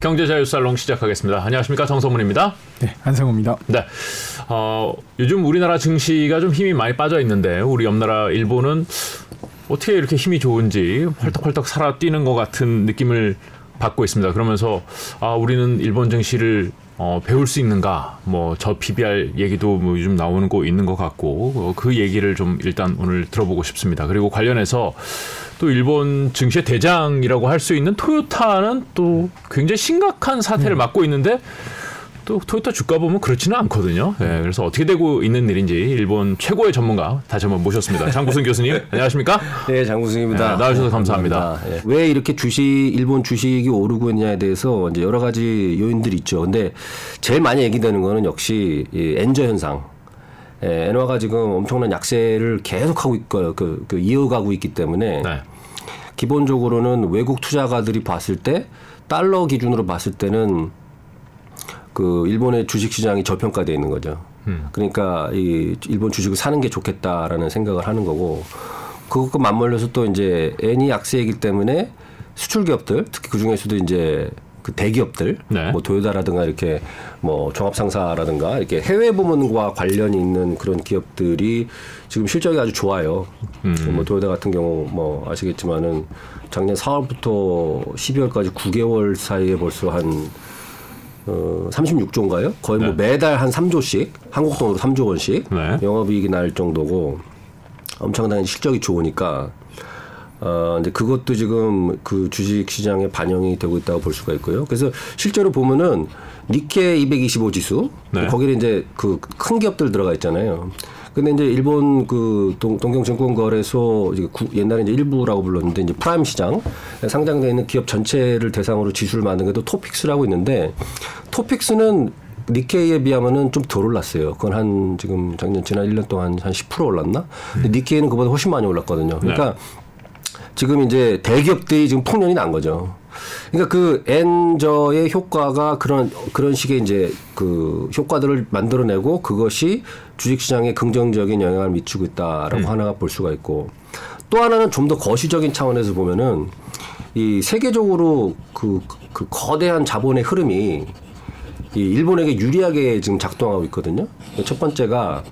경제자유살롱 시작하겠습니다. 안녕하십니까 정성문입니다. 네, 한성호입니다. 네, 어, 요즘 우리나라 증시가 좀 힘이 많이 빠져 있는데 우리 옆나라 일본은 어떻게 이렇게 힘이 좋은지 펄떡펄떡 살아 뛰는 것 같은 느낌을 받고 있습니다. 그러면서 아 우리는 일본 증시를 어, 배울 수 있는가? 뭐 저 PBR 얘기도 뭐 요즘 나오는 거 있는 것 같고 어, 그 얘기를 좀 일단 오늘 들어보고 싶습니다. 그리고 관련해서 또 일본 증시의 대장이라고 할 수 있는 토요타는 또 굉장히 심각한 사태를 맞고 있는데 또 토요타 주가 보면 그렇지는 않거든요. 네, 그래서 어떻게 되고 있는 일인지 일본 최고의 전문가 다시 한번 모셨습니다. 장구승 교수님, 안녕하십니까? 네, 장구승입니다. 네, 나와주셔서 감사합니다. 네. 왜 이렇게 주식 일본 주식이 오르고 있냐에 대해서 이제 여러 가지 요인들이 있죠. 근데 제일 많이 얘기되는 거는 역시 이 엔저 현상. 예, 엔화가 지금 엄청난 약세를 계속하고 있고 그, 그 이어가고 있기 때문에 네. 기본적으로는 외국 투자가들이 봤을 때 달러 기준으로 봤을 때는 그 일본의 주식 시장이 저평가되어 있는 거죠. 그러니까 이 일본 주식을 사는 게 좋겠다라는 생각을 하는 거고 그것과 맞물려서 또 이제 엔이 약세이기 때문에 수출 기업들 특히 그 중에서도 이제 그 대기업들 네. 뭐 도요다라든가 이렇게 뭐 종합상사라든가 이렇게 해외 부문과 관련이 있는 그런 기업들이 지금 실적이 아주 좋아요. 뭐 도요다 같은 경우 뭐 아시겠지만은 작년 4월부터 12월까지 9개월 사이에 벌써 한 어, 36조인가요? 거의 뭐 매달 한 3조씩 한국 돈으로 3조 원씩 네. 영업이익이 날 정도고 엄청나게 실적이 좋으니까 어, 이제 그것도 지금 그 주식 시장에 반영이 되고 있다고 볼 수가 있고요. 그래서 실제로 보면은 니케이 225 지수 네. 거기에 이제 그 큰 기업들 들어가 있잖아요. 근데 이제 일본 그 동, 동경증권거래소 이제 구, 옛날에 이제 일부라고 불렀는데 이제 프라임 시장 상장되어 있는 기업 전체를 대상으로 지수를 만든 게 또 토픽스라고 있는데 토픽스는 니케이에 비하면은 좀 덜 올랐어요. 그건 한 지금 작년 지난 1년 동안 한 10% 올랐나? 근데 니케이는 그보다 훨씬 많이 올랐거든요. 그러니까 지금 이제 대기업들이 지금 풍년이 난 거죠. 그러니까 그 엔저의 효과가 그런 그런 식의 이제 그 효과들을 만들어내고 그것이 주식시장에 긍정적인 영향을 미치고 있다라고 하나 볼 수가 있고 또 하나는 좀 더 거시적인 차원에서 보면은 이 세계적으로 그, 그 거대한 자본의 흐름이 이 일본에게 유리하게 지금 작동하고 있거든요. 첫 번째가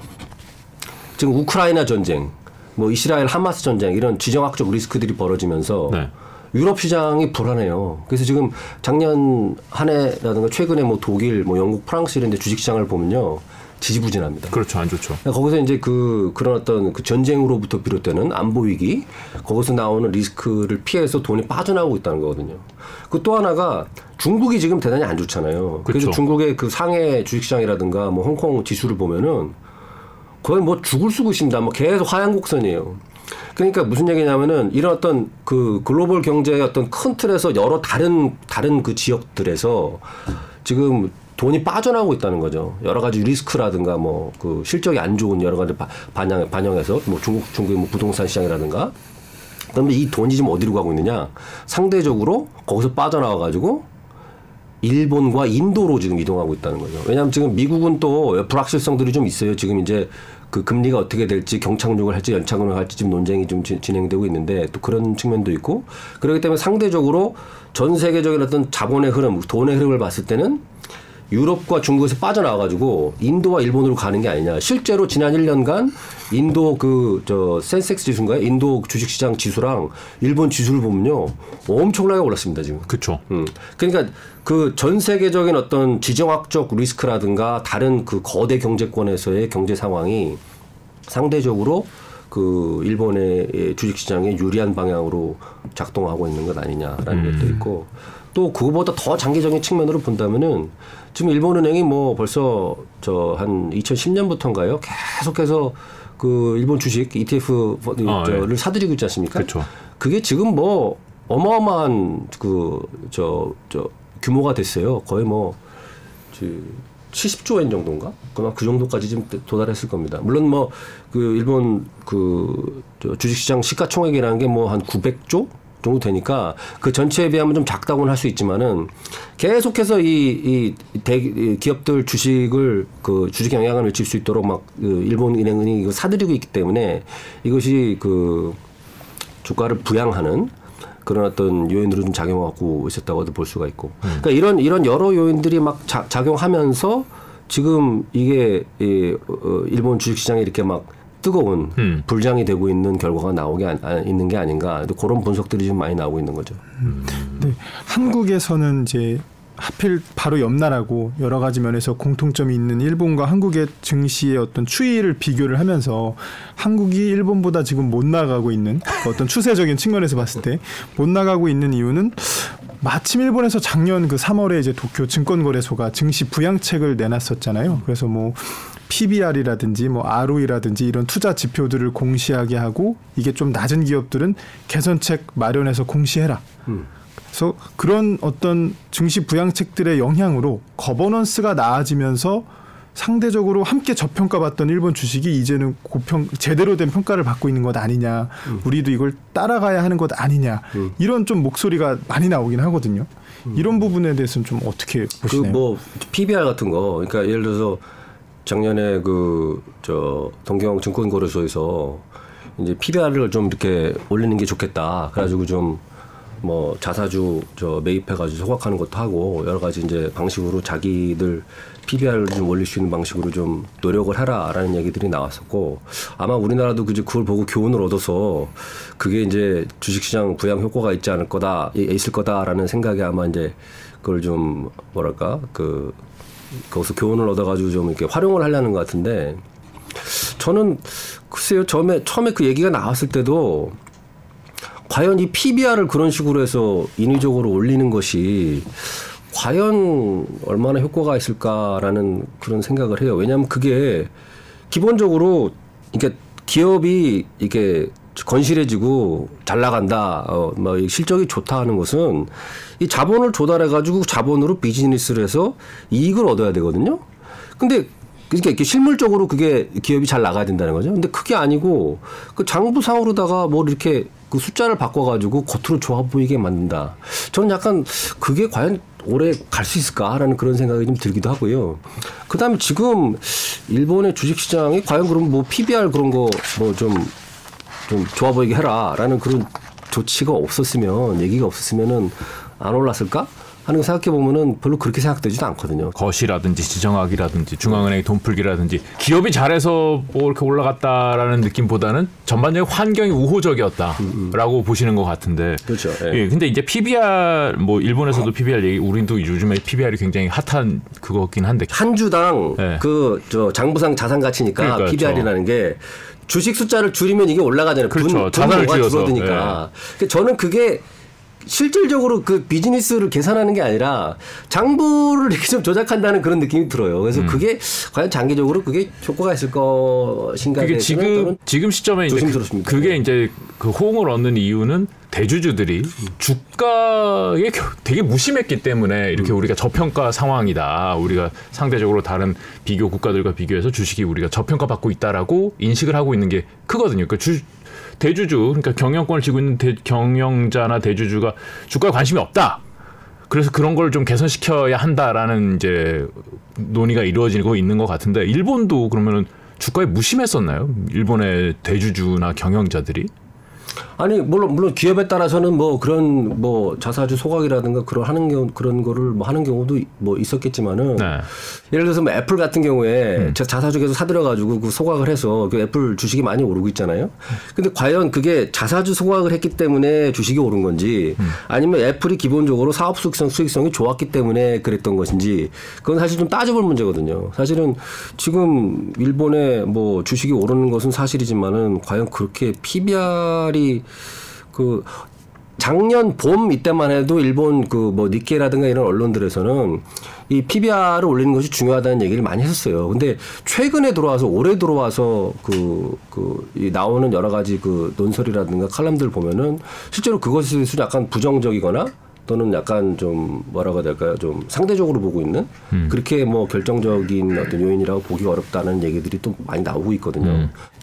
지금 우크라이나 전쟁, 뭐 이스라엘 하마스 전쟁 이런 지정학적 리스크들이 벌어지면서 네. 유럽 시장이 불안해요. 그래서 지금 작년 한 해라든가 최근에 뭐 독일, 뭐 영국, 프랑스 이런 데 주식 시장을 보면요. 지지부진합니다. 그렇죠, 안 좋죠. 그러니까 거기서 이제 그 그런 어떤 그 전쟁으로부터 비롯되는 안보 위기 거기서 나오는 리스크를 피해서 돈이 빠져나오고 있다는 거거든요. 그 또 하나가 중국이 지금 대단히 안 좋잖아요. 그래서 그렇죠. 중국의 그 상해 주식 시장이라든가 뭐 홍콩 지수를 보면은 거의 뭐 죽을 수고 있습니다. 뭐 계속 하향 곡선이에요. 그러니까 무슨 얘기냐면은 이런 어떤 그 글로벌 경제의 어떤 큰 틀에서 여러 다른 다른 그 지역들에서 지금 돈이 빠져나오고 있다는 거죠. 여러 가지 리스크라든가 뭐 그 실적이 안 좋은 여러 가지 바- 반영 반영해서 뭐 중국 중국의 뭐 부동산 시장이라든가 그다음에 이 돈이 지금 어디로 가고 있느냐? 상대적으로 거기서 빠져나와 가지고 일본과 인도로 지금 이동하고 있다는 거죠. 왜냐하면 지금 미국은 또 불확실성들이 좀 있어요. 지금 이제 그 금리가 어떻게 될지 경착륙을 할지 연착륙을 할지 지금 논쟁이 좀 지- 진행되고 있는데 또 그런 측면도 있고 그렇기 때문에 상대적으로 전 세계적인 어떤 자본의 흐름, 돈의 흐름을 봤을 때는 유럽과 중국에서 빠져나와가지고 인도와 일본으로 가는 게 아니냐. 실제로 지난 1년간 인도 그 저 센섹스 지수인가요? 인도 주식시장 지수랑 일본 지수를 보면요 엄청나게 올랐습니다 지금. 그렇죠. 음. 그러니까 그 전 세계적인 어떤 지정학적 리스크라든가 다른 그 거대 경제권에서의 경제 상황이 상대적으로 그 일본의 주식시장에 유리한 방향으로 작동하고 있는 것 아니냐라는 것도 있고 또 그거보다 더 장기적인 측면으로 본다면은 지금 일본은행이 뭐 벌써 저 한 2010년부터인가요? 계속해서 그 일본 주식 ETF 아, 를 사들이고 있지 않습니까? 그렇죠. 그게 지금 뭐 어마어마한 그 저저 규모가 됐어요. 거의 뭐 70조 엔 정도인가? 그만 그 정도까지 지금 도달했을 겁니다. 물론 뭐 그 일본 그저 주식시장 시가총액이라는 게 뭐 한 900조 정도 되니까 그 전체에 비하면 좀 작다고는 할 수 있지만은 계속해서 이, 이, 대, 이 기업들 주식을 그 주식 영향을 미칠 수 있도록 막 그 일본 은행이 이거 사들이고 있기 때문에 이것이 그 주가를 부양하는 그런 어떤 요인으로 좀 작용하고 있었다고도 볼 수가 있고. 그러니까 이런 이런 여러 요인들이 막 자, 작용하면서 지금 이게 이, 어, 일본 주식 시장에 이렇게 막 뜨거운 음. 불장이 되고 있는 결과가 나오게 안- 아, 있는 게 아닌가 그런 분석들이 좀 많이 나오고 있는 거죠. 네, 한국에서는 이제 하필 바로 옆 나라고 여러 가지 면에서 공통점이 있는 일본과 한국의 증시의 어떤 추이를 비교를 하면서 한국이 일본보다 지금 못 나가고 있는 그 어떤 추세적인 측면에서 봤을 때 못 나가고 있는 이유는 마침 일본에서 작년 그 3월에 이제 도쿄 증권거래소가 증시 부양책을 내놨었잖아요. 그래서 뭐 PBR이라든지 뭐 ROE라든지 이런 투자 지표들을 공시하게 하고 이게 좀 낮은 기업들은 개선책 마련해서 공시해라. 그래서 그런 어떤 증시 부양책들의 영향으로 거버넌스가 나아지면서 상대적으로 함께 저평가받던 일본 주식이 이제는 고평 제대로 된 평가를 받고 있는 것 아니냐, 우리도 이걸 따라가야 하는 것 아니냐. 이런 좀 목소리가 많이 나오긴 하거든요. 이런 부분에 대해서는 좀 어떻게 보시나요? 그뭐 PBR 같은 거, 그러니까 예를 들어서 작년에 그 저 동경 증권거래소에서 이제 PBR을 좀 이렇게 올리는 게 좋겠다. 그래가지고 좀 뭐 자사주 저 매입해가지고 소각하는 것도 하고 여러 가지 이제 방식으로 자기들 PBR을 좀 올릴 수 있는 방식으로 좀 노력을 해라라는 얘기들이 나왔었고 아마 우리나라도 그제 그걸 보고 교훈을 얻어서 그게 이제 주식시장 부양 효과가 있지 않을 거다 있을 거다라는 생각에 아마 이제 그걸 좀 뭐랄까 그 거기서 교훈을 얻어가지고 좀 이렇게 활용을 하려는 것 같은데 저는 글쎄요 처음에 처음에 그 얘기가 나왔을 때도 과연 이 PBR을 그런 식으로 해서 인위적으로 올리는 것이 과연 얼마나 효과가 있을까라는 그런 생각을 해요. 왜냐하면 그게 기본적으로 이게 기업이 이게 건실해지고 잘 나간다, 어, 뭐 실적이 좋다 하는 것은 이 자본을 조달해 가지고 자본으로 비즈니스를 해서 이익을 얻어야 되거든요. 근데 그러니까 이렇게 실물적으로 그게 기업이 잘 나가야 된다는 거죠. 근데 그게 아니고 그 장부상으로다가 뭐 이렇게 그 숫자를 바꿔가지고 겉으로 좋아 보이게 만든다. 저는 약간 그게 과연 오래 갈 수 있을까라는 그런 생각이 좀 들기도 하고요. 그 다음에 지금 일본의 주식시장이 과연 그럼 뭐 PBR 그런 거 뭐 좀 좀 좋아 보이게 해라라는 그런 조치가 없었으면 얘기가 없었으면은 안 올랐을까 하는 거 생각해 보면은 별로 그렇게 생각되지도 않거든요. 거시라든지 지정학이라든지 중앙은행 돈풀기라든지 기업이 잘해서 뭐 이렇게 올라갔다라는 느낌보다는 전반적인 환경이 우호적이었다라고 보시는 것 같은데. 그렇죠. 예. 예, 근데 이제 PBR 뭐 일본에서도 PBR 얘기, 우리도 요즘에 PBR이 굉장히 핫한 그거긴 한데 한 주당 네. 그저 장부상 자산 가치니까 그러니까요, PBR이라는 게 주식 숫자를 줄이면 이게 올라가잖아요. 그렇죠. 분, 자산을 줄여서. 줄어드니까. 그 저는 그게 실질적으로 그 비즈니스를 계산하는 게 아니라 장부를 이렇게 좀 조작한다는 그런 느낌이 들어요. 음. 그래서 그게 과연 장기적으로 그게 효과가 있을 것인가에 그게 지금 지금 시점에 이제 조심스럽습니다. 그, 그게 네. 이제 그 호응을 얻는 이유는 대주주들이 주가에 겨- 되게 무심했기 때문에 이렇게 우리가 저평가 상황이다. 우리가 상대적으로 다른 비교 국가들과 비교해서 주식이 우리가 저평가 받고 있다라고 인식을 하고 있는 게 크거든요. 그러니까 주 대주주 그러니까 경영권을 쥐고 있는 대- 경영자나 대주주가 주가에 관심이 없다. 그래서 그런 걸 좀 개선시켜야 한다라는 이제 논의가 이루어지고 있는 것 같은데 일본도 그러면은 주가에 무심했었나요? 일본의 대주주나 경영자들이? 아니 물론 물론 기업에 따라서는 뭐 그런 뭐 자사주 소각이라든가 그런 하는 경우 그런 거를 뭐 하는 경우도 뭐 있었겠지만은 네. 예를 들어서 뭐 애플 같은 경우에 자- 자사주 계속 사들여 가지고 그 소각을 해서 그 애플 주식이 많이 오르고 있잖아요. 근데 과연 그게 자사주 소각을 했기 때문에 주식이 오른 건지 아니면 애플이 기본적으로 사업 수익성 수익성이 좋았기 때문에 그랬던 것인지 그건 사실 좀 따져볼 문제거든요. 사실은 지금 일본의 뭐 주식이 오르는 것은 사실이지만은 과연 그렇게 PBR이 그 작년 봄 이때만 해도 일본 그 뭐 니케라든가 이런 언론들에서는 이 PBR을 올리는 것이 중요하다는 얘기를 많이 했었어요. 근데 최근에 들어와서 올해 들어와서 그, 그, 이 나오는 여러 가지 그 논설이라든가 칼럼들 보면은 실제로 그것에 대해서 약간 부정적이거나 또는 약간 좀 뭐라고 해야 될까요? 좀 상대적으로 보고 있는 그렇게 뭐 결정적인 어떤 요인이라고 보기 어렵다는 얘기들이 또 많이 나오고 있거든요.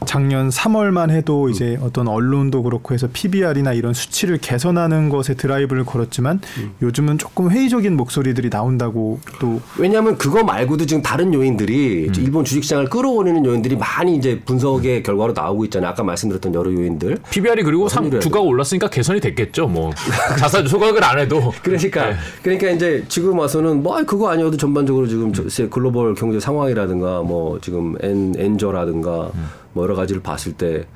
작년 3월만 해도 이제 어떤 언론도 그렇고 해서 PBR이나 이런 수치를 개선하는 것에 드라이브를 걸었지만 요즘은 조금 회의적인 목소리들이 나온다고 또 왜냐하면 그거 말고도 지금 다른 요인들이 일본 주식시장을 끌어올리는 요인들이 많이 이제 분석의 결과로 나오고 있잖아요. 아까 말씀드렸던 여러 요인들. PBR이 그리고 상, 주가가 올랐으니까 개선이 됐겠죠. 뭐 자사 소각을 안 해도 그러니까 네. 그러니까 이제 지금 와서는 뭐 그거 아니어도 전반적으로 지금 글로벌 경제 상황이라든가 뭐 지금 엔 엔저라든가 뭐 여러 가지를 봤을 때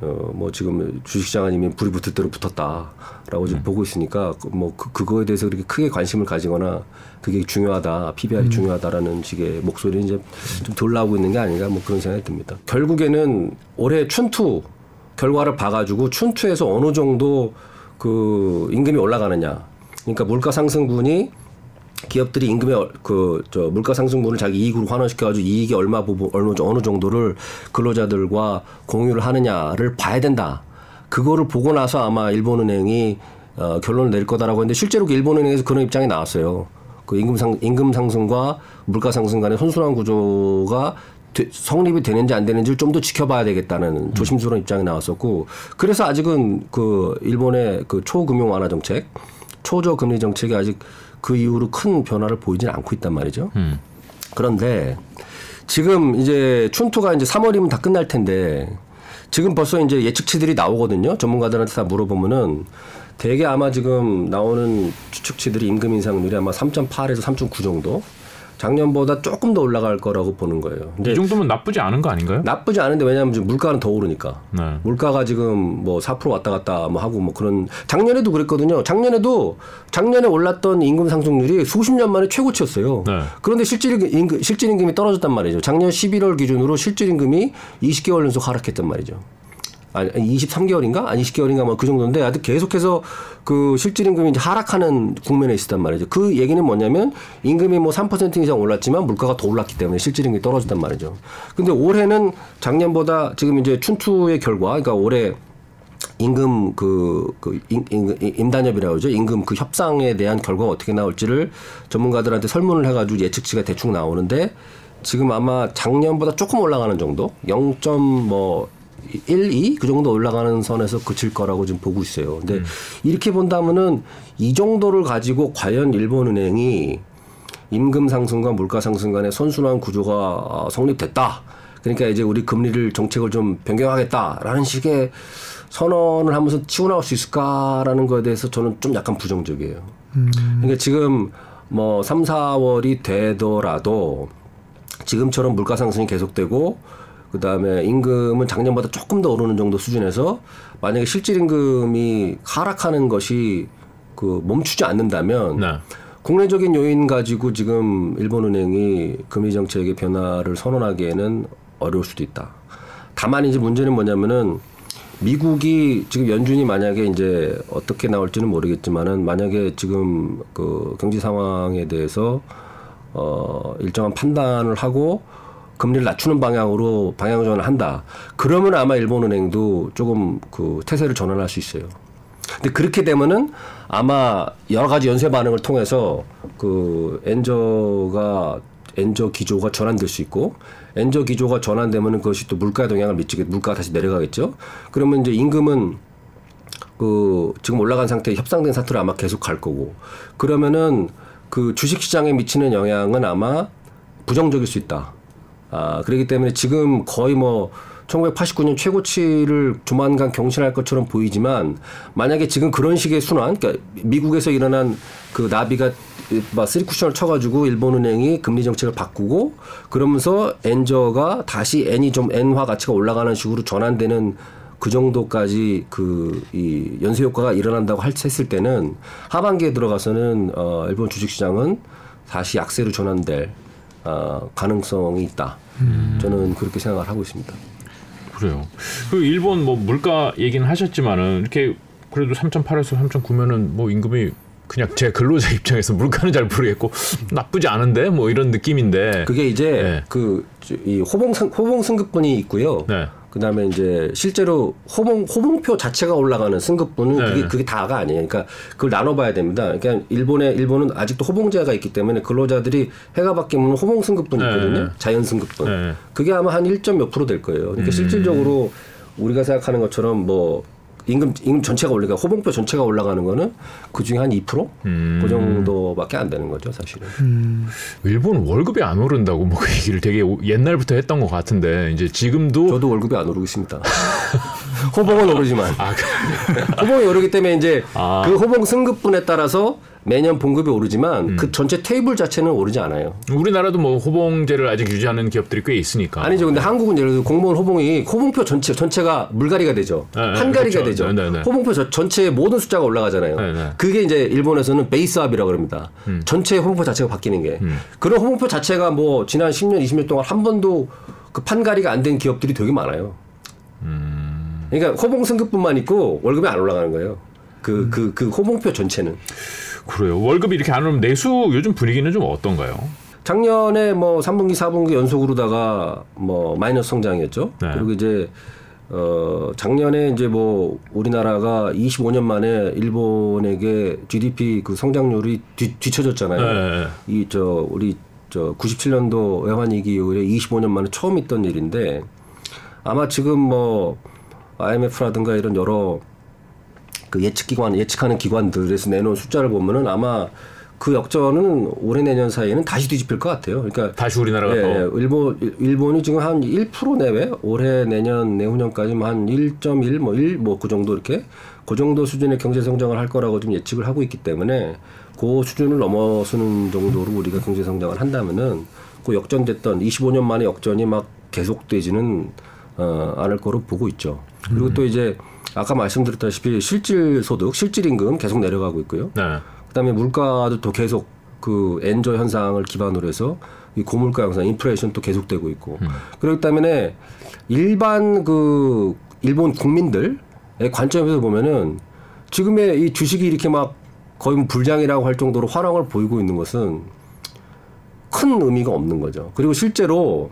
어, 뭐 지금 주식시장은 이미 불이 붙을 대로 붙었다라고 지금 보고 있으니까 그- 뭐 그, 그거에 대해서 그렇게 크게 관심을 가지거나 그게 중요하다 PBR이 중요하다라는 식의 목소리는 이제 좀덜 나오고 있는 게 아닌가 뭐 그런 생각이 듭니다. 결국에는 올해 춘투 결과를 봐가지고 춘투에서 어느 정도 그 임금이 올라가느냐. 그러니까 물가 상승분이 기업들이 임금의 그 저 물가 상승분을 자기 이익으로 환원시켜가지고 이익이 얼마 부분 어느 어느 정도를 근로자들과 공유를 하느냐를 봐야 된다. 그거를 보고 나서 아마 일본은행이 어, 결론을 낼 거다라고 했는데 실제로 그 일본은행에서 그런 입장이 나왔어요. 그 임금 상 임금 상승과 물가 상승 간의 선순환 구조가 되- 성립이 되는지 안 되는지를 좀 더 지켜봐야 되겠다는 조심스러운 입장이 나왔었고 그래서 아직은 그 일본의 그 초금융 완화 정책, 초저 금리 정책이 아직 그 이후로 큰 변화를 보이지는 않고 있단 말이죠. 그런데 지금 이제 춘투가 이제 3월이면 다 끝날 텐데 지금 벌써 이제 예측치들이 나오거든요. 전문가들한테 다 물어보면은 대개 아마 지금 나오는 추측치들이 임금 인상률이 아마 3.8에서 3.9 정도. 작년보다 조금 더 올라갈 거라고 보는 거예요. 이 정도면 나쁘지 않은 거 아닌가요? 나쁘지 않은데 왜냐하면 지금 물가는 더 오르니까. 네. 물가가 지금 뭐 4% 왔다 갔다 뭐 하고 뭐 그런 작년에도 그랬거든요. 작년에도 작년에 올랐던 임금 상승률이 수십 년 만에 최고치였어요. 네. 그런데 실질 임금 실질 임금이 떨어졌단 말이죠. 작년 11월 기준으로 실질 임금이 20개월 연속 하락했단 말이죠. 아니 23개월인가? 아니 20개월인가 뭐그 정도인데 하여튼 계속해서 그 실질 임금이 이제 하락하는 국면에 있었단 말이죠. 그 얘기는 뭐냐면 임금이 뭐 3% 이상 올랐지만 물가가 더 올랐기 때문에 실질 임금이 떨어졌단 말이죠. 근데 올해는 작년보다 지금 이제 춘투의 결과 그러니까 올해 임금 그, 그 임, 임, 임단협이라고 하죠. 임금 그 협상에 대한 결과가 어떻게 나올지를 전문가들한테 설문을 해가지고 예측치가 대충 나오는데 지금 아마 작년보다 조금 올라가는 정도, 0.뭐 1, 2? 그 정도 올라가는 선에서 그칠 거라고 지금 보고 있어요. 근데 이렇게 본다면은 이 정도를 가지고 과연 일본은행이 임금 상승과 물가 상승 간의 선순환 구조가 어, 성립됐다. 그러니까 이제 우리 금리를 정책을 좀 변경하겠다라는 식의 선언을 하면서 치고 나올 수 있을까라는 거에 대해서 저는 좀 약간 부정적이에요. 그러니까 지금 뭐 3, 4월이 되더라도 지금처럼 물가 상승이 계속되고 그 다음에 임금은 작년보다 조금 더 오르는 정도 수준에서 만약에 실질 임금이 하락하는 것이 그 멈추지 않는다면 네. 국내적인 요인 가지고 지금 일본은행이 금리 정책의 변화를 선언하기에는 어려울 수도 있다. 다만 이제 문제는 뭐냐면은 미국이 지금 연준이 만약에 이제 어떻게 나올지는 모르겠지만은 만약에 지금 그 경제 상황에 대해서 어 일정한 판단을 하고 금리를 낮추는 방향으로 방향 전환을 한다. 그러면 아마 일본은행도 조금 그 태세를 전환할 수 있어요. 근데 그렇게 되면은 아마 여러 가지 연쇄 반응을 통해서 그 엔저가 엔저 기조가 전환될 수 있고 엔저 기조가 전환되면은 그것이 또 물가에 영향을 미치게 물가가 다시 내려가겠죠. 그러면 이제 임금은 그 지금 올라간 상태에 협상된 상태로 아마 계속 갈 거고 그러면은 그 주식 시장에 미치는 영향은 아마 부정적일 수 있다. 아, 그렇기 때문에 지금 거의 뭐 1989년 최고치를 조만간 경신할 것처럼 보이지만 만약에 지금 그런 식의 순환, 그러니까 미국에서 일어난 그 나비가 막 쓰리 쿠션을 쳐가지고 일본은행이 금리 정책을 바꾸고 그러면서 엔저가 다시 엔이 좀 엔화 가치가 올라가는 식으로 전환되는 그 정도까지 그 이 연쇄 효과가 일어난다고 할- 했을 때는 하반기에 들어가서는 어 일본 주식 시장은 다시 약세로 전환될 어 가능성이 있다. 저는 그렇게 생각을 하고 있습니다. 그래요. 그 일본 뭐 물가 얘기는 하셨지만은 이렇게 그래도 3.8에서 3.9면은 뭐 임금이 그냥 제 근로자 입장에서 물가는 잘 모르겠고 나쁘지 않은데 뭐 이런 느낌인데. 그게 이제 네. 그이 호봉 승- 호봉 승급분이 있고요. 네. 그다음에 이제 실제로 호봉 호봉표 자체가 올라가는 승급분은 네. 그게 그게 다가 아니에요. 그러니까 그걸 나눠봐야 됩니다. 그러니까 일본의 일본은 아직도 호봉제가 있기 때문에 근로자들이 해가 바뀌면 호봉 승급분이 네. 있거든요. 자연 승급분. 네. 그게 아마 한 1점 몇 프로 될 거예요. 그러니까 실질적으로 우리가 생각하는 것처럼 뭐 임금 임금 전체가 올라가 호봉표 전체가 올라가는 거는 그 중에 한 2%? 음. 그 정도밖에 안 되는 거죠, 사실은. 일본 월급이 안 오른다고 뭐 그 얘기를 되게 오- 옛날부터 했던 것 같은데 이제 지금도 저도 월급이 안 오르고 있습니다. 호봉은 오르지만 아, 그- 호봉이 오르기 때문에 이제 아. 그 호봉 승급분에 따라서 매년 봉급이 오르지만 그 전체 테이블 자체는 오르지 않아요. 우리나라도 뭐 호봉제를 아직 유지하는 기업들이 꽤 있으니까. 아니죠. 근데 한국은 예를 들어 공무원 호봉이 호봉표 전체 전체가 물갈이가 되죠. 네, 네, 한가리가 그렇죠. 되죠. 네, 네, 네. 호봉표 저- 전체의 모든 숫자가 올라가잖아요. 네, 네. 그게 이제 일본에서는 베이스업이라고 그럽니다. 전체 호봉표 자체가 바뀌는 게. 그런 호봉표 자체가 뭐 지난 10년, 20년 동안 한 번도 그 판가리가 안 된 기업들이 되게 많아요. 그러니까 호봉 승급분만 있고 월급이 안 올라가는 거예요. 그, 그, 그 호봉표 전체는. 그래요. 월급이 이렇게 안 오르면 내수 요즘 분위기는 좀 어떤가요? 작년에 뭐 3분기, 4분기 연속으로다가 뭐 마이너스 성장이었죠. 네. 그리고 이제 어 작년에 이제 뭐 우리나라가 25년 만에 일본에게 GDP 그 성장률이 뒤, 뒤쳐졌잖아요. 네. 이저 우리 저 97년도 외환위기 이후에 25년 만에 처음 있던 일인데 아마 지금 뭐 IMF라든가 이런 여러 그 예측 기관 예측하는 기관들에서 내놓은 숫자를 보면은 아마 그 역전은 올해 내년 사이에는 다시 뒤집힐 것 같아요. 그러니까 다시 우리나라가 예, 더 예. 일본 일본이 지금 한 1% 내외 올해 내년 내후년까지 한1.1 뭐 1 뭐 그 정도 이렇게 그 정도 수준의 경제 성장을 할 거라고 좀 예측을 하고 있기 때문에 그 수준을 넘어서는 정도로 우리가 경제 성장을 한다면은 그 역전됐던 25년 만에 역전이 막 계속되지는 어, 않을 거로 보고 있죠. 그리고 또 이제 아까 말씀드렸다시피 실질 소득, 실질 임금 계속 내려가고 있고요. 네. 그다음에 물가도 또 계속 그 엔저 현상을 기반으로 해서 이 고물가 현상, 인플레이션 또 계속되고 있고 그렇기 때문에 일반 그 일본 국민들의 관점에서 보면은 지금의 이 주식이 이렇게 막 거의 뭐 불장이라고 할 정도로 화랑을 보이고 있는 것은 큰 의미가 없는 거죠. 그리고 실제로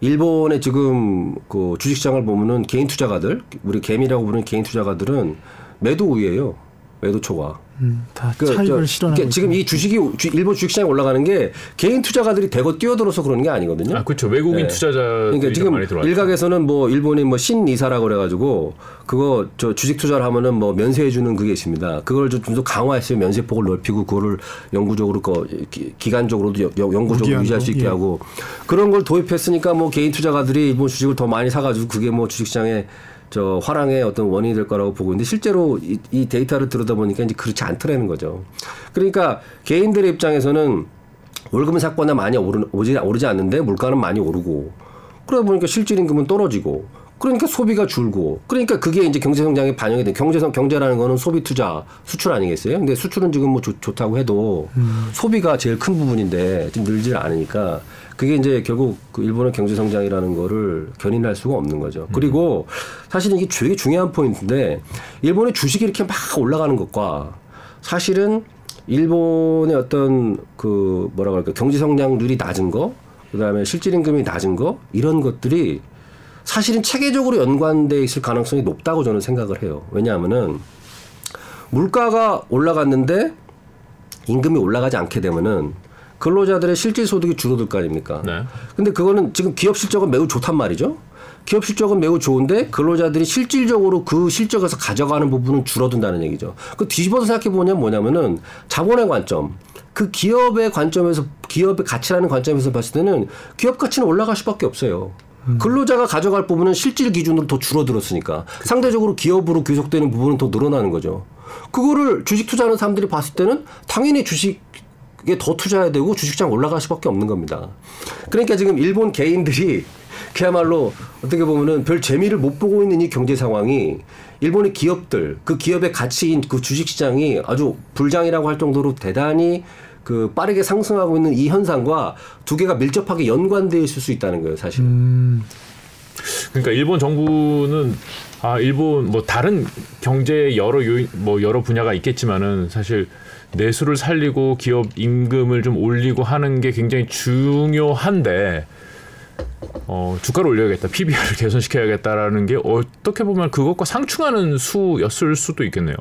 일본의 지금 그 주식시장을 보면은 개인 투자가들, 우리 개미라고 부르는 개인 투자가들은 매도 우위예요. 매도 초과. 음, 다 그, 차익을 저, 실현하고 그러니까 지금 이 주식이 주- 일본 주식시장에 올라가는 게 개인 투자가들이 대거 뛰어들어서 그러는 게 아니거든요. 아 그렇죠. 외국인 네. 투자자들이 그러니까 지금 많이 들어왔죠. 일각에서는 뭐 일본이 뭐 신이사라고 그래가지고 그거 저 주식 투자를 하면은 뭐 면세해주는 그게 있습니다. 그걸 좀 더 강화했어요. 면세폭을 넓히고 그거를 영구적으로 거 기- 기간적으로도 여- 여- 영구적으로 유지할 수 있게 예. 하고 그런 걸 도입했으니까 뭐 개인 투자가들이 일본 주식을 더 많이 사가지고 그게 뭐 주식시장에 저 화랑의 어떤 원인이 될 거라고 보고 있는데 실제로 이, 이 데이터를 들여다보니까 이제 그렇지 않더라는 거죠. 그러니까 개인들의 입장에서는 월급은 사건나 많이 오르, 오지, 오르지 않는데 물가는 많이 오르고 그러다 보니까 실질 임금은 떨어지고 그러니까 소비가 줄고 그러니까 그게 이제 경제 성장에 반영이 돼 경제성 경제라는 거는 소비 투자 수출 아니겠어요? 근데 수출은 지금 뭐 좋, 좋다고 해도 소비가 제일 큰 부분인데 지금 늘질 않으니까 그게 이제 결국 그 일본의 경제 성장이라는 거를 견인할 수가 없는 거죠. 그리고 사실 이게 되게 중요한 포인트인데 일본의 주식이 이렇게 막 올라가는 것과 사실은 일본의 어떤 그 뭐라 그럴까 경제 성장률이 낮은 거, 그다음에 실질 임금이 낮은 거 이런 것들이 사실은 체계적으로 연관돼 있을 가능성이 높다고 저는 생각을 해요. 왜냐하면은 물가가 올라갔는데 임금이 올라가지 않게 되면은 근로자들의 실질 소득이 줄어들 거 아닙니까? 네. 근데 그거는 지금 기업 실적은 매우 좋단 말이죠. 기업 실적은 매우 좋은데 근로자들이 실질적으로 그 실적에서 가져가는 부분은 줄어든다는 얘기죠. 그 뒤집어서 생각해 보면 뭐냐면은 자본의 관점. 그 기업의 관점에서 기업의 가치라는 관점에서 봤을 때는 기업 가치는 올라갈 수밖에 없어요. 근로자가 가져갈 부분은 실질 기준으로 더 줄어들었으니까 상대적으로 기업으로 귀속되는 부분은 더 늘어나는 거죠. 그거를 주식 투자하는 사람들이 봤을 때는 당연히 주식에 더 투자해야 되고 주식장 올라갈 수밖에 없는 겁니다. 그러니까 지금 일본 개인들이 그야말로 어떻게 보면은 별 재미를 못 보고 있는 이 경제 상황이 일본의 기업들 그 기업의 가치인 그 주식 시장이 아주 불장이라고 할 정도로 대단히 그 빠르게 상승하고 있는 이 현상과 두 개가 밀접하게 연관되어 있을 수 있다는 거예요, 사실. 은 그러니까 일본 정부는 아 일본 뭐 다른 경제 여러 요인 뭐 여러 분야가 있겠지만은 사실 내수를 살리고 기업 임금을 좀 올리고 하는 게 굉장히 중요한데 어, 주가를 올려야겠다, PBR을 개선시켜야겠다라는 게 어떻게 보면 그것과 상충하는 수였을 수도 있겠네요.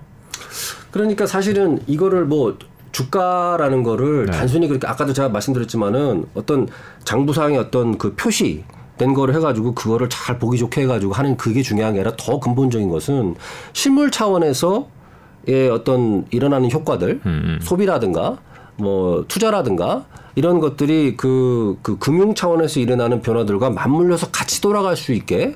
그러니까 사실은 이거를 뭐 주가라는 거를 네. 단순히 그렇게 아까도 제가 말씀드렸지만은 어떤 장부상의 어떤 그 표시 된 거를 해가지고 그거를 잘 보기 좋게 해가지고 하는 그게 중요한 게 아니라 더 근본적인 것은 실물 차원에서 의 어떤 일어나는 효과들 소비라든가 뭐 투자라든가 이런 것들이 그, 그 금융 차원에서 일어나는 변화들과 맞물려서 같이 돌아갈 수 있게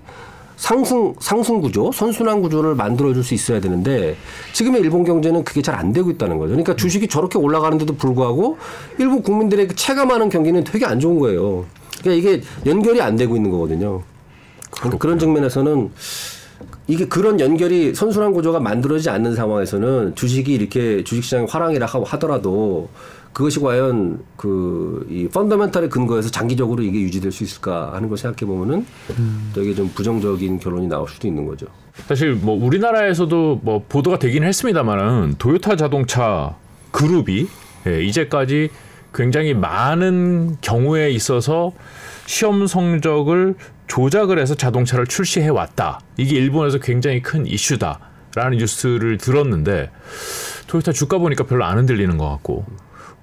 상승 상승 구조, 선순환 구조를 만들어 줄 수 있어야 되는데 지금의 일본 경제는 그게 잘 안 되고 있다는 거죠. 그러니까 주식이 저렇게 올라가는데도 불구하고 일본 국민들의 그 체감하는 경기는 되게 안 좋은 거예요. 그러니까 이게 연결이 안 되고 있는 거거든요. 그러니까 그런 측면에서는 이게 그런 연결이 선순환 구조가 만들어지지 않는 상황에서는 주식이 이렇게 주식시장이 화랑이라 하고 하더라도 그것이 과연 그 이 펀더멘탈의 근거에서 장기적으로 이게 유지될 수 있을까 하는 걸 생각해 보면은 되게 좀 부정적인 결론이 나올 수도 있는 거죠. 사실 뭐 우리나라에서도 뭐 보도가 되긴 했습니다만은 도요타 자동차 그룹이 예, 이제까지 굉장히 많은 경우에 있어서 시험 성적을 조작을 해서 자동차를 출시해 왔다. 이게 일본에서 굉장히 큰 이슈다라는 뉴스를 들었는데 토요타 주가 보니까 별로 안 흔들리는 것 같고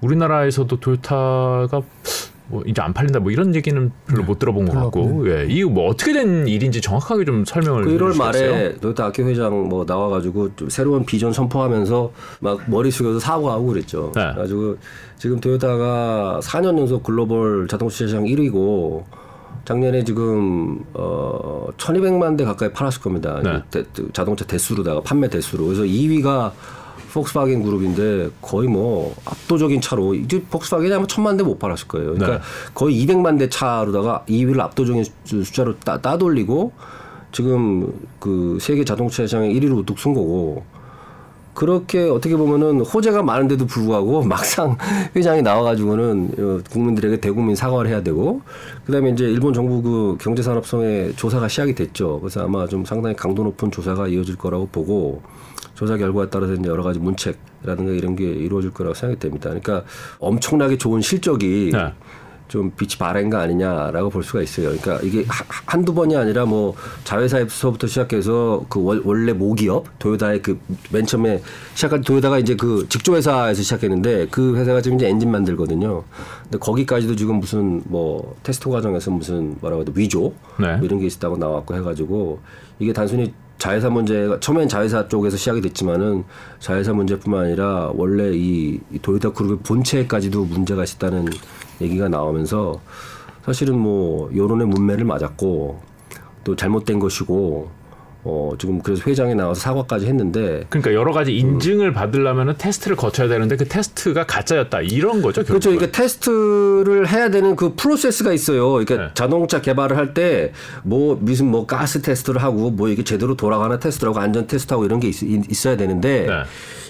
우리나라에서도 토요타가 뭐 이제 안 팔린다 뭐 이런 얘기는 별로 못 들어본 것 같고 예, 이거 뭐 어떻게 된 일인지 정확하게 좀 설명을 그 1월 해주시겠어요? 말에 도요타 아키 회장 뭐 나와가지고 좀 새로운 비전 선포하면서 막 머리 숙여서 사과하고 그랬죠. 네. 그래가지고 지금 도요타가 4년 연속 글로벌 자동차 시장 1위고 작년에 지금 어 1,200만 대 가까이 팔았을 겁니다. 네. 대- 자동차 대수로다가 판매 대수로. 그래서 2위가 폭스바겐 그룹인데 거의 뭐 압도적인 차로 이제 폭스바겐이 아마 천만 대 못 팔았을 거예요. 그러니까 네. 거의 200만 대 차로다가 2위를 압도적인 수- 숫자로 따, 따돌리고 지금 그 세계 자동차 시장에 1위로 우뚝 쓴 거고 그렇게 어떻게 보면은 호재가 많은데도 불구하고 막상 회장이 나와가지고는 어, 국민들에게 대국민 사과를 해야 되고 그다음에 이제 일본 정부 그 경제산업성의 조사가 시작이 됐죠. 그래서 아마 좀 상당히 강도 높은 조사가 이어질 거라고 보고 조사 결과에 따라서 이제 여러 가지 문책이라든가 이런 게 이루어질 거라고 생각이 됩니다. 그러니까 엄청나게 좋은 실적이 네. 좀 빛이 바랜 거 아니냐라고 볼 수가 있어요. 그러니까 이게 하- 한두 번이 아니라 뭐 자회사에서부터 시작해서 그 월- 원래 모기업 도요다의 그 맨 처음에 시작한 도요다가 이제 그 직조회사에서 시작했는데 그 회사가 지금 이제 엔진 만들거든요. 근데 거기까지도 지금 무슨 뭐 테스트 과정에서 무슨 뭐라고 해야 돼 위조 네. 뭐 이런 게 있다고 나왔고 해가지고 이게 단순히 자회사 문제가 처음엔 자회사 쪽에서 시작이 됐지만은 자회사 문제뿐만 아니라 원래 이, 이 도요타 그룹의 본체까지도 문제가 있었다는 얘기가 나오면서 사실은 뭐 여론의 문매를 맞았고 또 잘못된 것이고 어 지금 그래서 회장이 나와서 사과까지 했는데 그러니까 여러 가지 인증을 받으려면 테스트를 거쳐야 되는데 그 테스트가 가짜였다 이런 거죠. 그렇죠. 결국은. 그러니까 테스트를 해야 되는 그 프로세스가 있어요. 그러니까 네. 자동차 개발을 할 때 뭐 무슨 뭐 가스 테스트를 하고 뭐 이게 제대로 돌아가는 테스트라고 안전 테스트하고 이런 게 있, 어야 되는데 네.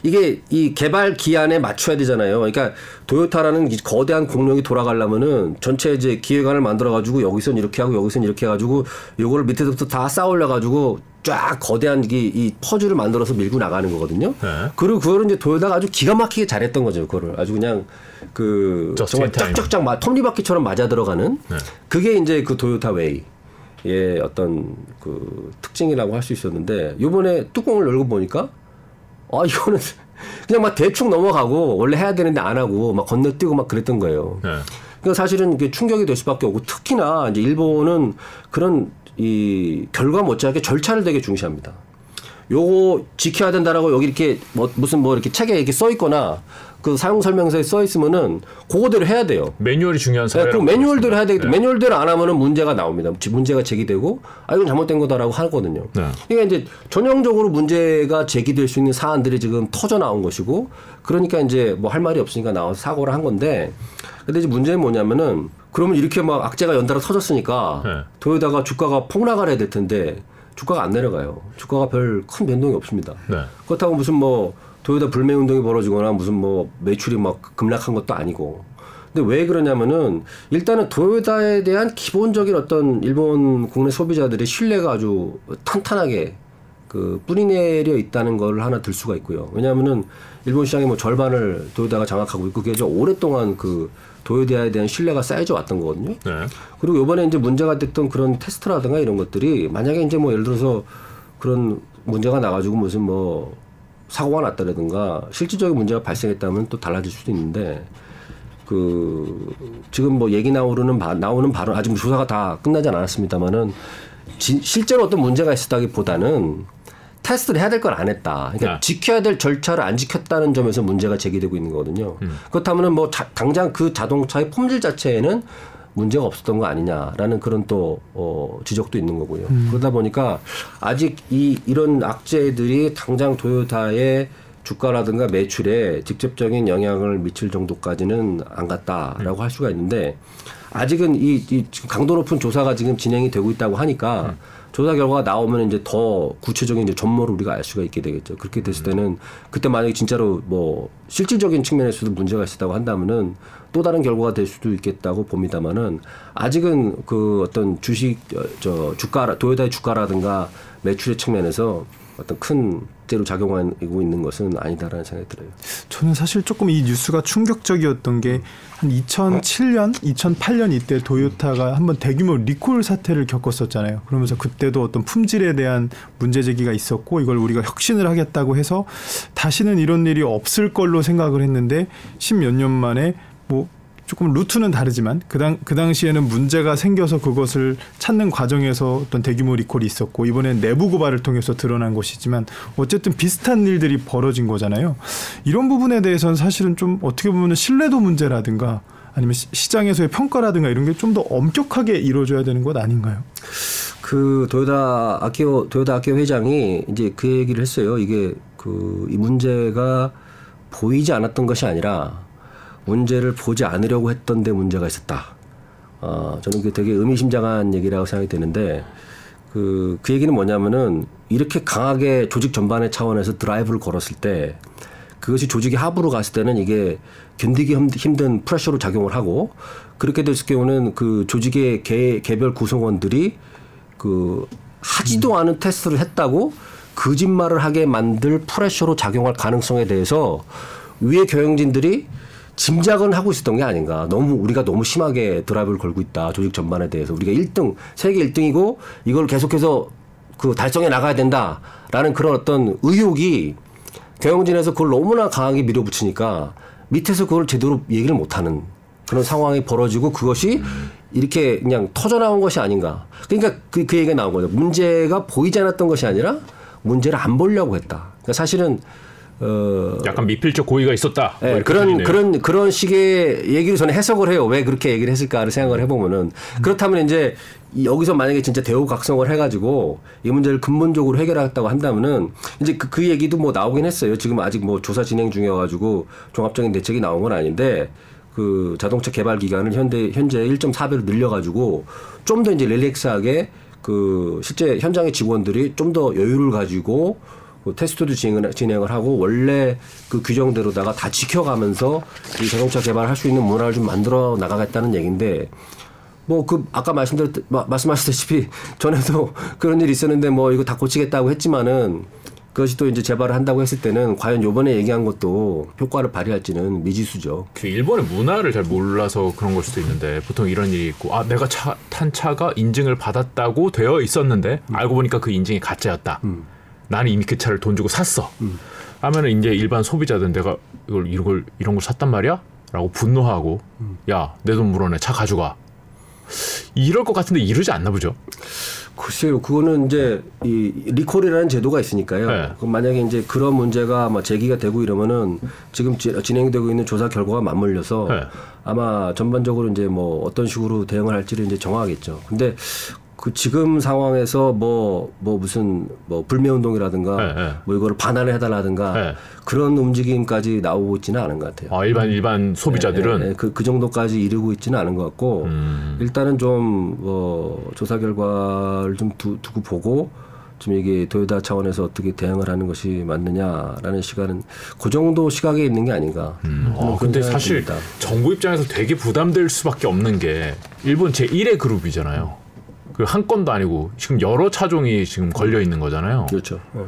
이게 이 개발 기한에 맞춰야 되잖아요. 그러니까 도요타라는 이 거대한 공룡이 돌아가려면은 전체 이제 기획안을 만들어 가지고 여기선 이렇게 하고 여기선 이렇게 해 가지고 요거를 밑에서부터 다 쌓아 올려 가지고 쫙 거대한 이, 이 퍼즐을 만들어서 밀고 나가는 거거든요. 네. 그리고 그거를 이제 도요타가 아주 기가 막히게 잘했던 거죠. 그거를 아주 그냥 그 정말. 쫙쫙쫙 마- 톱니바퀴처럼 맞아 들어가는 네. 그게 이제 그 도요타 Way의 어떤 그 특징이라고 할 수 있었는데 요번에 뚜껑을 열고 보니까 아 이거는 그냥 막 대충 넘어가고 원래 해야 되는데 안 하고 막 건너뛰고 막 그랬던 거예요. 네. 그러니까 사실은 이게 충격이 될 수밖에 없고 특히나 이제 일본은 그런 이 결과 못지않게 절차를 되게 중시합니다. 요거 지켜야 된다라고 여기 이렇게 뭐 무슨 뭐 이렇게 책에 이렇게 써 있거나 그 사용 설명서에 써 있으면은 그거대로 해야 돼요. 매뉴얼이 중요한 네, 사회라고 그 매뉴얼대로 해야 되기 네. 때문에 매뉴얼대로 안 하면은 문제가 나옵니다. 문제가 제기되고 아 이건 잘못된 거다라고 하거든요. 네. 그러니까 이제 전형적으로 문제가 제기될 수 있는 사안들이 지금 터져 나온 것이고 그러니까 이제 뭐 할 말이 없으니까 나와서 사고를 한 건데 근데 이제 문제는 뭐냐면은 그러면 이렇게 막 악재가 연달아 터졌으니까 네. 도요다가 주가가 폭락을 해야 될 텐데 주가가 안 내려가요. 주가가 별 큰 변동이 없습니다. 네. 그렇다고 무슨 뭐 도요타 불매 운동이 벌어지거나 무슨 뭐 매출이 막 급락한 것도 아니고. 근데 왜 그러냐면은 일단은 도요타에 대한 기본적인 어떤 일본 국내 소비자들의 신뢰가 아주 탄탄하게 그 뿌리 내려 있다는 걸 하나 들 수가 있고요. 왜냐하면은 일본 시장의 뭐 절반을 도요타가 장악하고 있고 그게 좀 오랫동안 그 도요타에 대한 신뢰가 쌓여져 왔던 거거든요. 네. 그리고 이번에 이제 문제가 됐던 그런 테스트라든가 이런 것들이 만약에 이제 뭐 예를 들어서 그런 문제가 나가지고 무슨 뭐 사고가 났다라든가 실질적인 문제가 발생했다면 또 달라질 수도 있는데 그 지금 뭐 얘기 나오는 바, 나오는 바로 아직 조사가 다 끝나지 않았습니다만은 진- 실제로 어떤 문제가 있었다기보다는 테스트를 해야 될 걸 안 했다. 그러니까 네. 지켜야 될 절차를 안 지켰다는 점에서 문제가 제기되고 있는 거거든요. 그렇다면은 뭐 자- 당장 그 자동차의 품질 자체에는 문제가 없었던 거 아니냐라는 그런 또 어, 지적도 있는 거고요. 그러다 보니까 아직 이 이런 악재들이 당장 도요타의 주가라든가 매출에 직접적인 영향을 미칠 정도까지는 안 갔다라고 할 수가 있는데 아직은 이, 이 지금 강도 높은 조사가 지금 진행이 되고 있다고 하니까 조사 결과가 나오면 이제 더 구체적인 이제 전모를 우리가 알 수가 있게 되겠죠. 그렇게 됐을 때는 그때 만약에 진짜로 뭐 실질적인 측면에서도 문제가 있었다고 한다면은 또 다른 결과가 될 수도 있겠다고 봅니다만은 아직은 그 어떤 주식 어, 저 주가 도요타의 주가라든가 매출의 측면에서 어떤 큰 제로 작용하고 있는 것은 아니다라는 생각이 들어요. 저는 사실 조금 이 뉴스가 충격적이었던 게 한 2007년, 2008년 이때 도요타가 한번 대규모 리콜 사태를 겪었었잖아요. 그러면서 그때도 어떤 품질에 대한 문제 제기가 있었고 이걸 우리가 혁신을 하겠다고 해서 다시는 이런 일이 없을 걸로 생각을 했는데 십몇 년 만에 뭐 조금 루트는 다르지만 그, 당, 그 당시에는 문제가 생겨서 그것을 찾는 과정에서 어떤 대규모 리콜이 있었고 이번엔 내부 고발을 통해서 드러난 것이지만 어쨌든 비슷한 일들이 벌어진 거잖아요. 이런 부분에 대해서는 사실은 좀 어떻게 보면 신뢰도 문제라든가 아니면 시- 시장에서의 평가라든가 이런 게 좀 더 엄격하게 이루어져야 되는 것 아닌가요? 그 도요타 아키오 도요타 아키오 회장이 이제 그 얘기를 했어요. 이게 그 이 문제가 보이지 않았던 것이 아니라 문제를 보지 않으려고 했던 데 문제가 있었다. 어, 저는 그게 되게 의미심장한 얘기라고 생각이 되는데 그, 그 얘기는 뭐냐면은 이렇게 강하게 조직 전반의 차원에서 드라이브를 걸었을 때 그것이 조직의 하부로 갔을 때는 이게 견디기 힘- 힘든 프레셔로 작용을 하고 그렇게 됐을 경우는 그 조직의 개, 개별 구성원들이 그 하지도 않은 테스트를 했다고 거짓말을 하게 만들 프레셔로 작용할 가능성에 대해서 위에 경영진들이 짐작은 하고 있었던 게 아닌가. 너무 우리가 너무 심하게 드라이브를 걸고 있다. 조직 전반에 대해서 우리가 1등, 세계 1등이고 이걸 계속해서 그 달성해 나가야 된다라는 그런 어떤 의욕이 경영진에서 그걸 너무나 강하게 밀어붙이니까 밑에서 그걸 제대로 얘기를 못하는 그런 상황이 벌어지고 그것이 이렇게 그냥 터져 나온 것이 아닌가. 그러니까 그, 그 얘기가 나온 거죠. 문제가 보이지 않았던 것이 아니라 문제를 안 보려고 했다. 그러니까 사실은 어, 약간 미필적 고의가 있었다. 이렇게 그런 들리네요. 그런 그런 식의 얘기를 저는 해석을 해요. 왜 그렇게 얘기를 했을까를 생각을 해보면은 그렇다면 이제 이- 여기서 만약에 진짜 대우각성을 해가지고 이 문제를 근본적으로 해결하겠다고 한다면은 이제 그, 그 얘기도 뭐 나오긴 했어요. 지금 아직 뭐 조사 진행 중이어가지고 종합적인 대책이 나온 건 아닌데 그 자동차 개발 기간을 현대 현재 1.4배로 늘려가지고 좀 더 이제 릴렉스하게 그 실제 현장의 직원들이 좀 더 여유를 가지고 그 테스트도 진행을, 진행을 하고 원래 그 규정대로다가 다 지켜가면서 이 자동차 개발을 할 수 있는 문화를 좀 만들어 나가겠다는 얘기인데 뭐 그 아까 말씀드렸 마- 말씀하셨다시피 전에도 그런 일이 있었는데 뭐 이거 다 고치겠다고 했지만은 그것이 또 이제 재발을 한다고 했을 때는 과연 요번에 얘기한 것도 효과를 발휘할지는 미지수죠. 그 일본의 문화를 잘 몰라서 그런 걸 수도 있는데 보통 이런 일이 있고 아 내가 차, 탄 차가 인증을 받았다고 되어 있었는데 알고 보니까 그 인증이 가짜였다. 나는 이미 그 차를 돈 주고 샀어. 하면은 이제 일반 소비자들은 내가 이걸 이런 걸 이런 걸 샀단 말이야?라고 분노하고 야내 돈 물어내 차 가져가. 이럴 것 같은데 이러지 않나 보죠. 글쎄요, 그거는 이제 이 리콜이라는 제도가 있으니까요. 네. 그럼 만약에 이제 그런 문제가 뭐 제기가 되고 이러면은 지금 지- 진행되고 있는 조사 결과가 맞물려서 네. 아마 전반적으로 이제 뭐 어떤 식으로 대응을 할지를 이제 정하겠죠. 근데 그 지금 상황에서 뭐, 뭐 무슨 뭐 불매 운동이라든가 네, 네. 뭐 이거를 반환을 해달라든가 네. 그런 움직임까지 나오고 있지는 않은 것 같아요. 아, 일반 일반 소비자들은 예, 예, 그, 그 정도까지 이르고 있지는 않은 것 같고 음. 일단은 좀 뭐, 조사 결과를 좀 두, 두고 보고 좀 이게 도요타 차원에서 어떻게 대응을 하는 것이 맞느냐라는 시간은 그 정도 시각에 있는 게 아닌가. 어, 그런 근데 사실 듭니다. 정부 입장에서 되게 부담될 수밖에 없는 게 일본 제 1의 그룹이잖아요. 그 한 건도 아니고 지금 여러 차종이 지금 걸려 있는 거잖아요. 그렇죠. 어.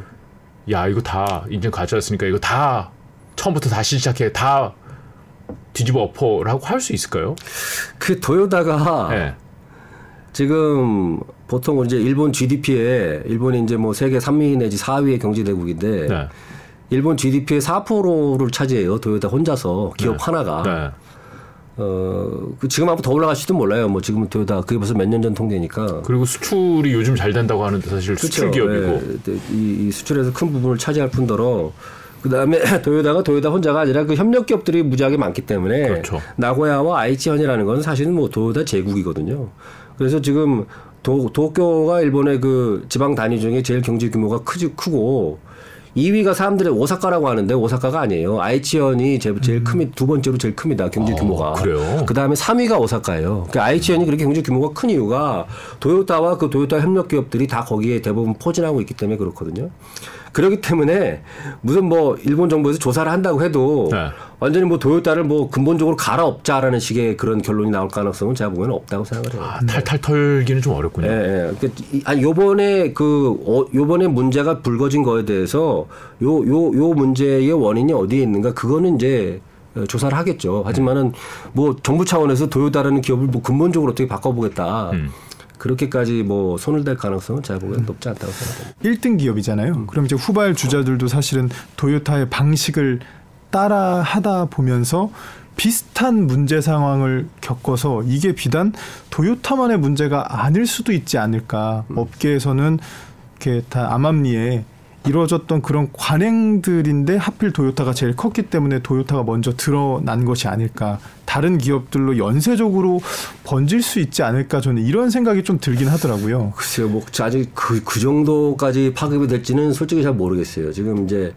야 이거 다 인증 가져왔으니까 이거 다 처음부터 다시 시작해 다 뒤집어 엎어라고 할 수 있을까요? 그 도요타가 네. 지금 보통 이제 일본 GDP에 일본이 이제 뭐 세계 3위 내지 4위의 경제 대국인데 네. 일본 GDP의 4%를 차지해요. 도요타 혼자서 기업 네. 하나가. 네. 어, 그 지금 한번 더 올라갈지도 몰라요. 뭐 지금 도요타 그게 벌써 몇 년 전 통계니까. 그리고 수출이 요즘 잘 된다고 하는데 사실 수출 기업이고 예, 이, 이 수출에서 큰 부분을 차지할 뿐더러 그다음에 도요타가 도요타 혼자가 아니라 그 협력 기업들이 무지하게 많기 때문에 그렇죠. 나고야와 아이치현이라는 건 사실은 뭐 도요타 제국이거든요. 그래서 지금 도, 도쿄가 일본의 그 지방 단위 중에 제일 경제 규모가 크지 크고 2위가 사람들이 오사카라고 하는데 오사카가 아니에요. 아이치현이 제일, 제일 큽니다. 두 번째로 제일 큽니다. 경제 어, 규모가. 그래요? 그 다음에 3위가 오사카예요. 그러니까 아이치현이 그렇게 경제 규모가 큰 이유가 도요타와 그 도요타 협력 기업들이 다 거기에 대부분 포진하고 있기 때문에 그렇거든요. 그렇기 때문에 무슨 뭐 일본 정부에서 조사를 한다고 해도 네. 완전히 뭐 도요타를 뭐 근본적으로 갈아엎자라는 식의 그런 결론이 나올 가능성은 제가 보기에는 없다고 생각을 해요. 아, 탈탈 털기는 좀 어렵군요. 예, 예. 그, 이- 아, 요번에 그, 어, 요번에 문제가 불거진 거에 대해서 요, 요, 요 문제의 원인이 어디에 있는가 그거는 이제 어, 조사를 하겠죠. 하지만은 뭐 정부 차원에서 도요타라는 기업을 뭐 근본적으로 어떻게 바꿔보겠다. 음. 그렇게까지 뭐 손을 댈 가능성은 제가 보기에는 높지 않다고 생각합니다. 1등 기업이잖아요. 그럼 이제 후발 주자들도 사실은 도요타의 방식을 따라 하다 보면서 비슷한 문제 상황을 겪어서 이게 비단 도요타만의 문제가 아닐 수도 있지 않을까. 업계에서는 이렇게 다 암암리에 이루어졌던 그런 관행들인데 하필 도요타가 제일 컸기 때문에 도요타가 먼저 드러난 것이 아닐까. 다른 기업들로 연쇄적으로 번질 수 있지 않을까 저는 이런 생각이 좀 들긴 하더라고요. 글쎄요, 뭐 아직 그, 그 정도까지 파급이 될지는 솔직히 잘 모르겠어요. 지금 이제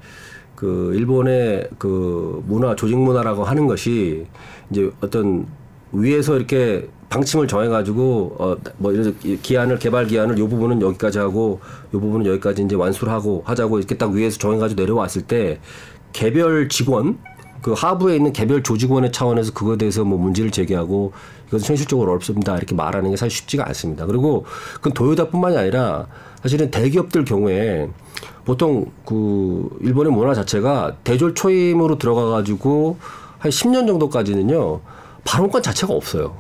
그 일본의 그 문화, 조직 문화라고 하는 것이 이제 어떤 위에서 이렇게 방침을 정해가지고 어뭐 이런 기한을 개발 기한을 요 부분은 여기까지 하고 요 부분은 여기까지 이제 완수를 하고 하자고 이렇게 딱 위에서 정해가지고 내려왔을 때 개별 직원 그 하부에 있는 개별 조직원의 차원에서 그거에 대해서 뭐 문제를 제기하고 이것은 현실적으로 어렵습니다 이렇게 말하는 게 사실 쉽지가 않습니다. 그리고 그건 도요타뿐만이 아니라 사실은 대기업들 경우에 보통 그 일본의 문화 자체가 대졸 초임으로 들어가 가지고 한 10년 정도까지는요 발언권 자체가 없어요.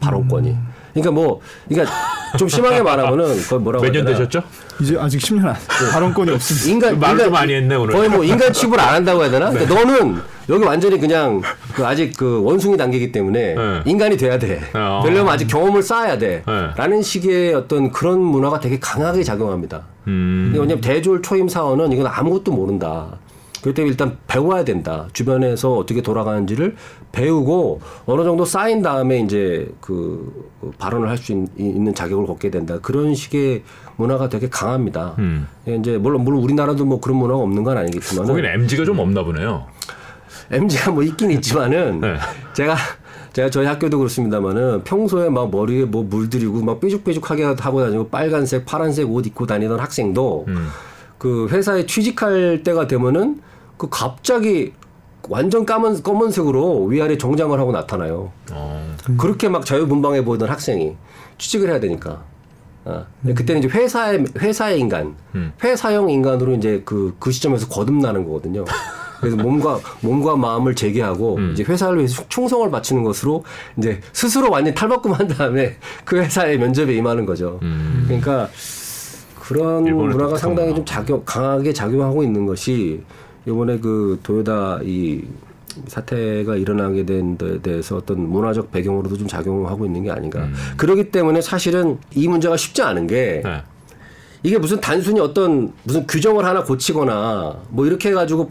발언권이. 그러니까 뭐 그러니까 좀 심하게 말하면은 그걸 뭐라고 몇년 해야 되나? 되셨죠? 이제 아직 10년 안 발언권이 없습니다. 인간 말을 인간- 좀 많이 했네, 오늘. 거의 뭐 인간 취급을 안 한다고 해야 되나? 그러니까 너는 여기 완전히 그냥 그 아직 그 원숭이 단계이기 때문에 네. 인간이 돼야 돼. 어. 되려면 아직 경험을 쌓아야 돼. 네. 라는 식의 어떤 그런 문화가 되게 강하게 작용합니다. 음. 왜냐면 대졸 초임 사원은 이건 아무것도 모른다. 그렇기 때문에 일단 배워야 된다. 주변에서 어떻게 돌아가는지를 배우고 어느 정도 쌓인 다음에 이제 그 발언을 할 수 있는 자격을 갖게 된다. 그런 식의 문화가 되게 강합니다. 음. 이제 물론 물론 우리나라도 뭐 그런 문화가 없는 건 아니겠지만 거기는 MG가 좀 없나 보네요. MG가 뭐 있긴 있지만은 네. 제가 제가 저희 학교도 그렇습니다만은 평소에 막 머리에 뭐 물들이고 막 삐죽삐죽하게 하고 다니고 빨간색 파란색 옷 입고 다니던 학생도 음. 그 회사에 취직할 때가 되면은 그 갑자기 완전 까만 검은색으로 위아래 정장을 하고 나타나요. 어. 그렇게 막 자유분방해 보이던 학생이 취직을 해야 되니까. 아, 근데 그때는 이제 회사의 회사의 인간, 음. 회사형 인간으로 이제 그그 시점에서 거듭나는 거거든요. 그래서 몸과 몸과 마음을 재개하고 음. 이제 회사를 위해서 충성을 바치는 것으로 이제 스스로 완전 탈바꿈한 다음에 그 회사의 면접에 임하는 거죠. 음. 그러니까 그런 문화가 또 상당히 좀. 작용 강하게 작용하고 있는 것이 이번에 그 도요다 이 사태가 일어나게 된 데 대해서 어떤 문화적 배경으로도 좀 작용하고 있는 게 아닌가. 그렇기 때문에 사실은 이 문제가 쉽지 않은 게 네. 이게 무슨 단순히 어떤 무슨 규정을 하나 고치거나 뭐 이렇게 해가지고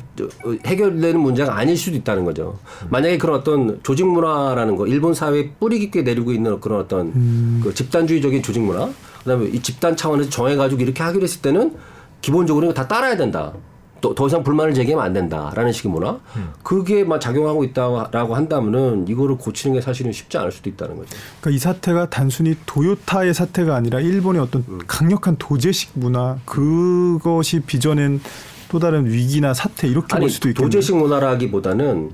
해결되는 문제가 아닐 수도 있다는 거죠. 만약에 그런 어떤 조직 문화라는 거, 일본 사회에 뿌리 깊게 내리고 있는 그런 어떤 그 집단주의적인 조직 문화, 그다음에 이 집단 차원에서 정해가지고 이렇게 하기로 했을 때는 기본적으로 다 따라야 된다. 또더 이상 불만을 제기하면 안 된다라는 식의 문화. 그게 막 작용하고 있다라고 한다면은 이거를 고치는 게 사실은 쉽지 않을 수도 있다는 거죠. 그러니까 이 사태가 단순히 도요타의 사태가 아니라 일본의 어떤 강력한 도제식 문화 그것이 빚어낸 또 다른 위기나 사태 이렇게 아니 볼 수도 있겠네요. 도제식 문화라기보다는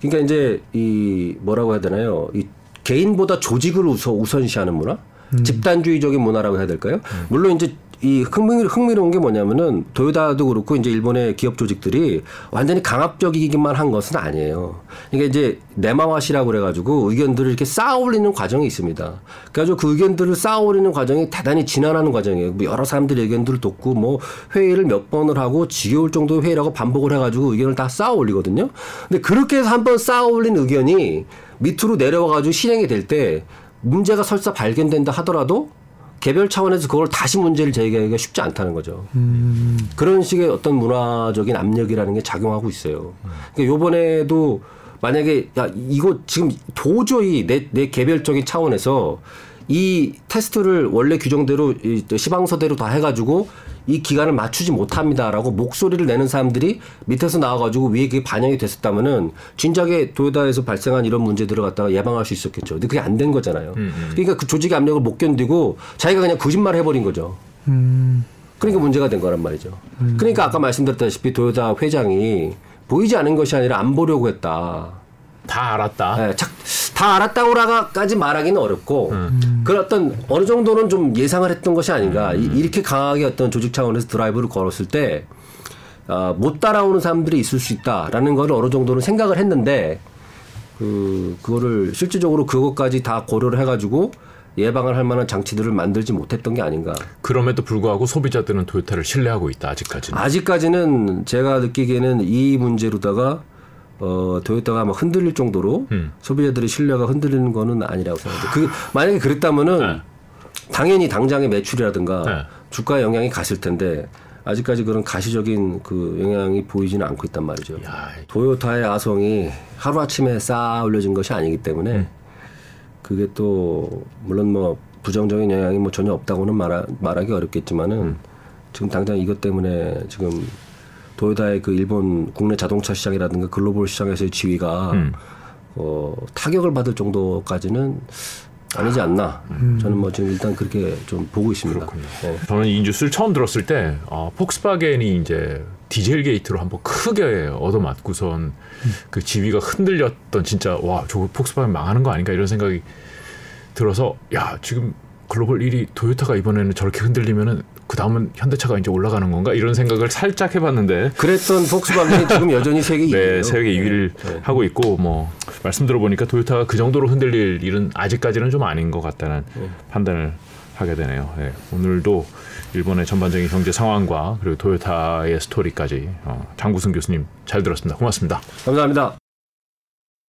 그러니까 이제 이 뭐라고 해야 되나요? 이 개인보다 조직을 우선 우선시하는 문화. 집단주의적인 문화라고 해야 될까요? 물론 이제 이 흥미, 흥미로운 게 뭐냐면은 도요타도 그렇고 이제 일본의 기업 조직들이 완전히 강압적이기만 한 것은 아니에요. 이게 이제 네마와시라고 그래가지고 의견들을 이렇게 쌓아올리는 과정이 있습니다. 그래가지고 그 의견들을 쌓아올리는 과정이 대단히 진화하는 과정이에요. 뭐 여러 사람들의 의견들을 돕고 뭐 회의를 몇 번을 하고 지겨울 정도의 회의라고 반복을 해가지고 의견을 다 쌓아올리거든요. 근데 그렇게 해서 한번 쌓아올린 의견이 밑으로 내려와가지고 실행이 될 때 문제가 설사 발견된다 하더라도 개별 차원에서 그걸 다시 문제를 제기하기가 쉽지 않다는 거죠. 그런 식의 어떤 문화적인 압력이라는 게 작용하고 있어요. 그러니까 요번에도 만약에 야 이거 지금 도저히 내, 내 개별적인 차원에서 이 테스트를 원래 규정대로 이 시방서대로 다 해가지고 이 기간을 맞추지 못합니다라고 목소리를 내는 사람들이 밑에서 나와가지고 위에 그게 반영이 됐었다면은 진작에 도요다에서 발생한 이런 문제들을 갖다가 예방할 수 있었겠죠. 근데 그게 안 된 거잖아요. 그러니까 그 조직의 압력을 못 견디고 자기가 그냥 거짓말 해버린 거죠. 그러니까 문제가 된 거란 말이죠. 그러니까 아까 말씀드렸다시피 도요타 회장이 보이지 않은 것이 아니라 안 보려고 했다. 다 알았다. 네, 착- 다 알았다고라까지 말하기는 어렵고 그런 어떤 어느 정도는 좀 예상을 했던 것이 아닌가 이- 이렇게 강하게 어떤 조직 차원에서 드라이브를 걸었을 때 아, 못 따라오는 사람들이 있을 수 있다라는 걸 어느 정도는 생각을 했는데 그 그거를 실질적으로 그것까지 다 고려를 해가지고 예방을 할 만한 장치들을 만들지 못했던 게 아닌가. 그럼에도 불구하고 소비자들은 도요타를 신뢰하고 있다 아직까지는. 아직까지는 제가 느끼기에는 이 문제로다가 어 도요타가 막 흔들릴 정도로 음. 소비자들의 신뢰가 흔들리는 거는 아니라고 생각합니다. 그 만약에 그랬다면은 네. 당연히 당장의 매출이라든가 네. 주가에 영향이 갔을 텐데 아직까지 그런 가시적인 그 영향이 보이지는 않고 있단 말이죠. 야, 도요타의 아성이 하루 아침에 쌓아 올려진 것이 아니기 때문에 음. 그게 또 물론 뭐 부정적인 영향이 뭐 전혀 없다고는 말하, 말하기 어렵겠지만은 음. 지금 당장 이것 때문에 지금 도요타의 그 일본 국내 자동차 시장이라든가 글로벌 시장에서의 지위가 음. 어, 타격을 받을 정도까지는 아니지 않나. 저는 뭐 지금 일단 그렇게 좀 보고 있습니다. 네. 저는 이 뉴스를 처음 들었을 때 어, 폭스바겐이 이제 디젤 게이트로 한번 크게 얻어맞고선 그 지위가 흔들렸던 진짜 와 저거 폭스바겐 망하는 거 아닌가 이런 생각이 들어서 야 지금 글로벌 1위 도요타가 이번에는 저렇게 흔들리면은 그 다음은 현대차가 이제 올라가는 건가 이런 생각을 살짝 해봤는데 그랬던 폭스바겐이 지금 여전히 세계 2위예요. 네, 세계 2위를 하고 있고 뭐 말씀 들어보니까 도요타가 그 정도로 흔들릴 일은 아직까지는 좀 아닌 것 같다는 판단을 하게 되네요. 네, 오늘도 일본의 전반적인 경제 상황과 그리고 도요타의 스토리까지 어, 장구승 교수님 잘 들었습니다. 고맙습니다. 감사합니다.